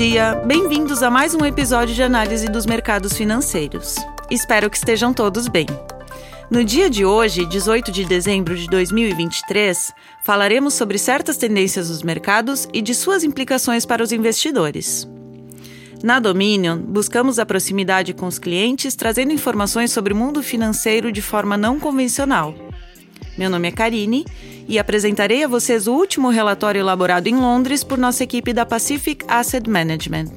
dia! Bem-vindos a mais um episódio de análise dos mercados financeiros. Espero que estejam todos bem. No dia de hoje, 18 de dezembro de 2023, falaremos sobre certas tendências dos mercados e de suas implicações para os investidores. Na Dominion, buscamos a proximidade com os clientes, trazendo informações sobre o mundo financeiro de forma não convencional. Meu nome é Karine e apresentarei a vocês o último relatório elaborado em Londres por nossa equipe da Pacific Asset Management.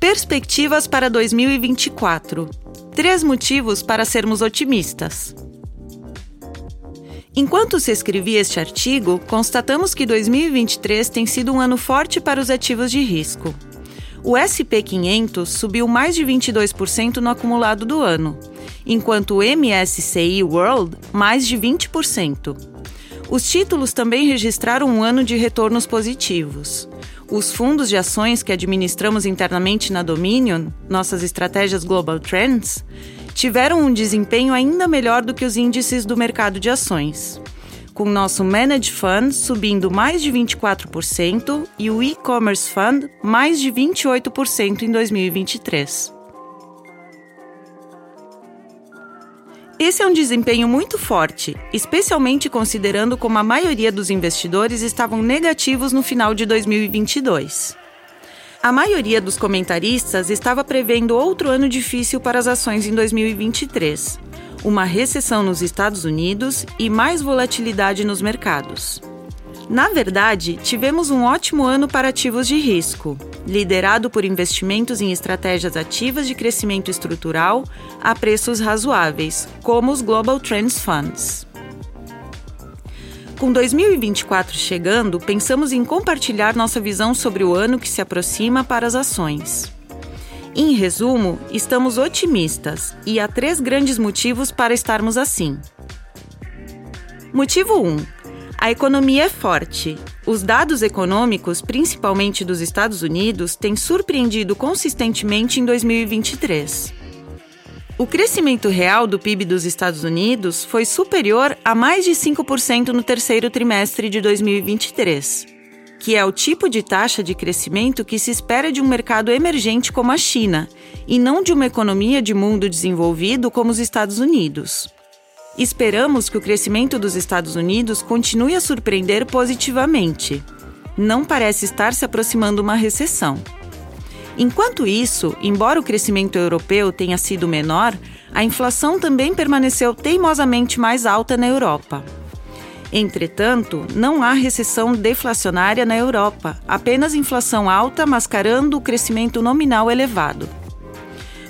Perspectivas para 2024. Três motivos para sermos otimistas. Enquanto se escrevia este artigo, constatamos que 2023 tem sido um ano forte para os ativos de risco. O SP 500 subiu mais de 22% no acumulado do ano, enquanto o MSCI World mais de 20%. Os títulos também registraram um ano de retornos positivos. Os fundos de ações que administramos internamente na Dominion, nossas estratégias Global Trends, tiveram um desempenho ainda melhor do que os índices do mercado de ações, com nosso Managed Fund subindo mais de 24% e o E-Commerce Fund mais de 28% em 2023. Esse é um desempenho muito forte, especialmente considerando como a maioria dos investidores estavam negativos no final de 2022. A maioria dos comentaristas estava prevendo outro ano difícil para as ações em 2023, uma recessão nos Estados Unidos e mais volatilidade nos mercados. Na verdade, tivemos um ótimo ano para ativos de risco, liderado por investimentos em estratégias ativas de crescimento estrutural a preços razoáveis, como os Global Trends Funds. Com 2024 chegando, pensamos em compartilhar nossa visão sobre o ano que se aproxima para as ações. Em resumo, estamos otimistas e há três grandes motivos para estarmos assim. Motivo 1: a economia é forte. Os dados econômicos, principalmente dos Estados Unidos, têm surpreendido consistentemente em 2023. O crescimento real do PIB dos Estados Unidos foi superior a mais de 5% no terceiro trimestre de 2023, que é o tipo de taxa de crescimento que se espera de um mercado emergente como a China, e não de uma economia de mundo desenvolvido como os Estados Unidos. Esperamos que o crescimento dos Estados Unidos continue a surpreender positivamente. Não parece estar se aproximando uma recessão. Enquanto isso, embora o crescimento europeu tenha sido menor, a inflação também permaneceu teimosamente mais alta na Europa. Entretanto, não há recessão deflacionária na Europa, apenas inflação alta mascarando o crescimento nominal elevado.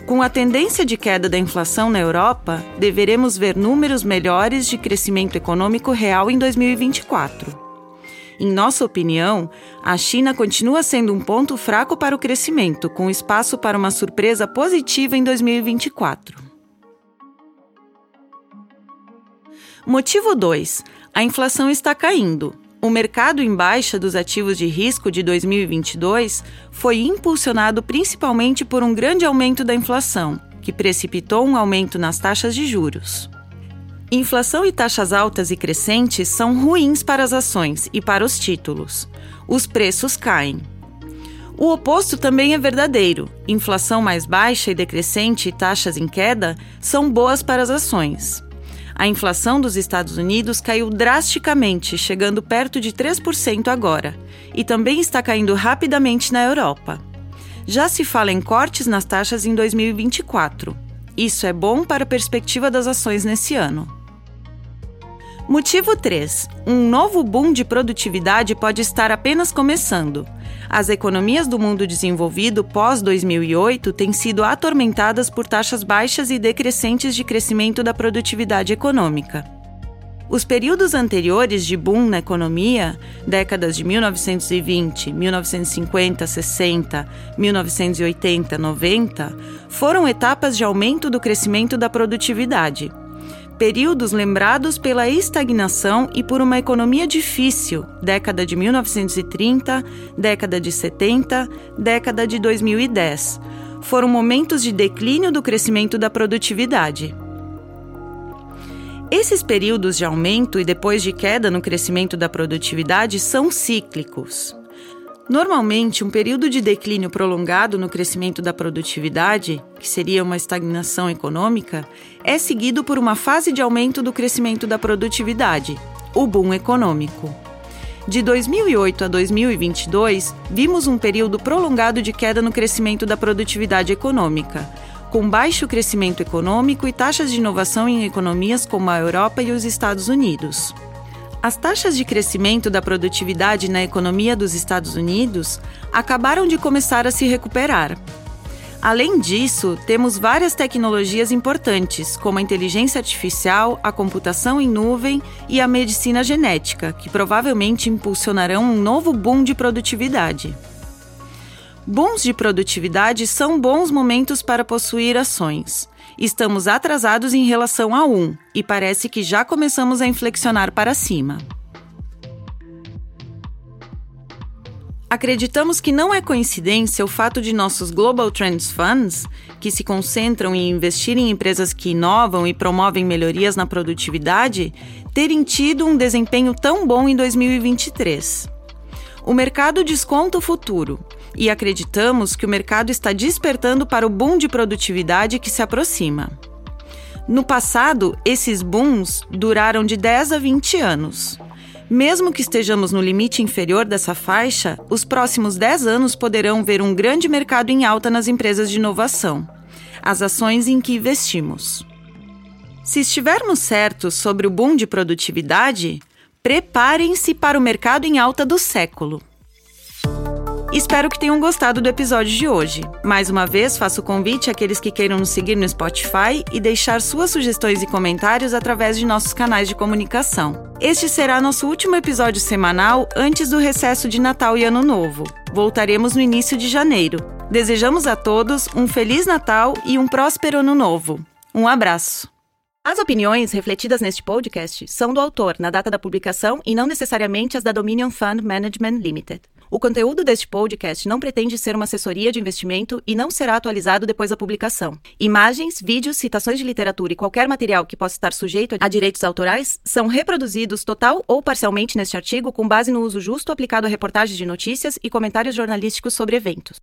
Com a tendência de queda da inflação na Europa, deveremos ver números melhores de crescimento econômico real em 2024. Em nossa opinião, a China continua sendo um ponto fraco para o crescimento, com espaço para uma surpresa positiva em 2024. Motivo 2: a inflação está caindo. O mercado em baixa dos ativos de risco de 2022 foi impulsionado principalmente por um grande aumento da inflação, que precipitou um aumento nas taxas de juros. Inflação e taxas altas e crescentes são ruins para as ações e para os títulos. Os preços caem. O oposto também é verdadeiro. Inflação mais baixa e decrescente e taxas em queda são boas para as ações. A inflação dos Estados Unidos caiu drasticamente, chegando perto de 3% agora, e também está caindo rapidamente na Europa. Já se fala em cortes nas taxas em 2024. Isso é bom para a perspectiva das ações nesse ano. Motivo 3. Um novo boom de produtividade pode estar apenas começando. As economias do mundo desenvolvido pós-2008 têm sido atormentadas por taxas baixas e decrescentes de crescimento da produtividade econômica. Os períodos anteriores de boom na economia, décadas de 1920, 1950, 60, 1980, 90, foram etapas de aumento do crescimento da produtividade períodos lembrados pela estagnação e por uma economia difícil, década de 1930, década de 70, década de 2010. Foram momentos de declínio do crescimento da produtividade. Esses períodos de aumento e depois de queda no crescimento da produtividade são cíclicos. Normalmente, um período de declínio prolongado no crescimento da produtividade, que seria uma estagnação econômica, é seguido por uma fase de aumento do crescimento da produtividade, o boom econômico. De 2008 a 2022, vimos um período prolongado de queda no crescimento da produtividade econômica, com baixo crescimento econômico e taxas de inovação em economias como a Europa e os Estados Unidos. As taxas de crescimento da produtividade na economia dos Estados Unidos acabaram de começar a se recuperar. Além disso, temos várias tecnologias importantes, como a inteligência artificial, a computação em nuvem e a medicina genética, que provavelmente impulsionarão um novo boom de produtividade. Bons de produtividade são bons momentos para possuir ações. Estamos atrasados em relação a um e parece que já começamos a inflexionar para cima. Acreditamos que não é coincidência o fato de nossos Global Trends Funds, que se concentram em investir em empresas que inovam e promovem melhorias na produtividade, terem tido um desempenho tão bom em 2023. O mercado desconta o futuro e acreditamos que o mercado está despertando para o boom de produtividade que se aproxima. No passado, esses booms duraram de 10 a 20 anos. Mesmo que estejamos no limite inferior dessa faixa, os próximos 10 anos poderão ver um grande mercado em alta nas empresas de inovação, as ações em que investimos. Se estivermos certos sobre o boom de produtividade, preparem-se para o mercado em alta do século. Espero que tenham gostado do episódio de hoje. Mais uma vez, faço o convite àqueles que queiram nos seguir no Spotify e deixar suas sugestões e comentários através de nossos canais de comunicação. Este será nosso último episódio semanal antes do recesso de Natal e Ano Novo. Voltaremos no início de janeiro. Desejamos a todos um Feliz Natal e um próspero Ano Novo. Um abraço! As opiniões refletidas neste podcast são do autor na data da publicação e não necessariamente as da Dominion Fund Management Limited. O conteúdo deste podcast não pretende ser uma assessoria de investimento e não será atualizado depois da publicação. Imagens, vídeos, citações de literatura e qualquer material que possa estar sujeito a direitos autorais são reproduzidos total ou parcialmente neste artigo com base no uso justo aplicado a reportagens de notícias e comentários jornalísticos sobre eventos.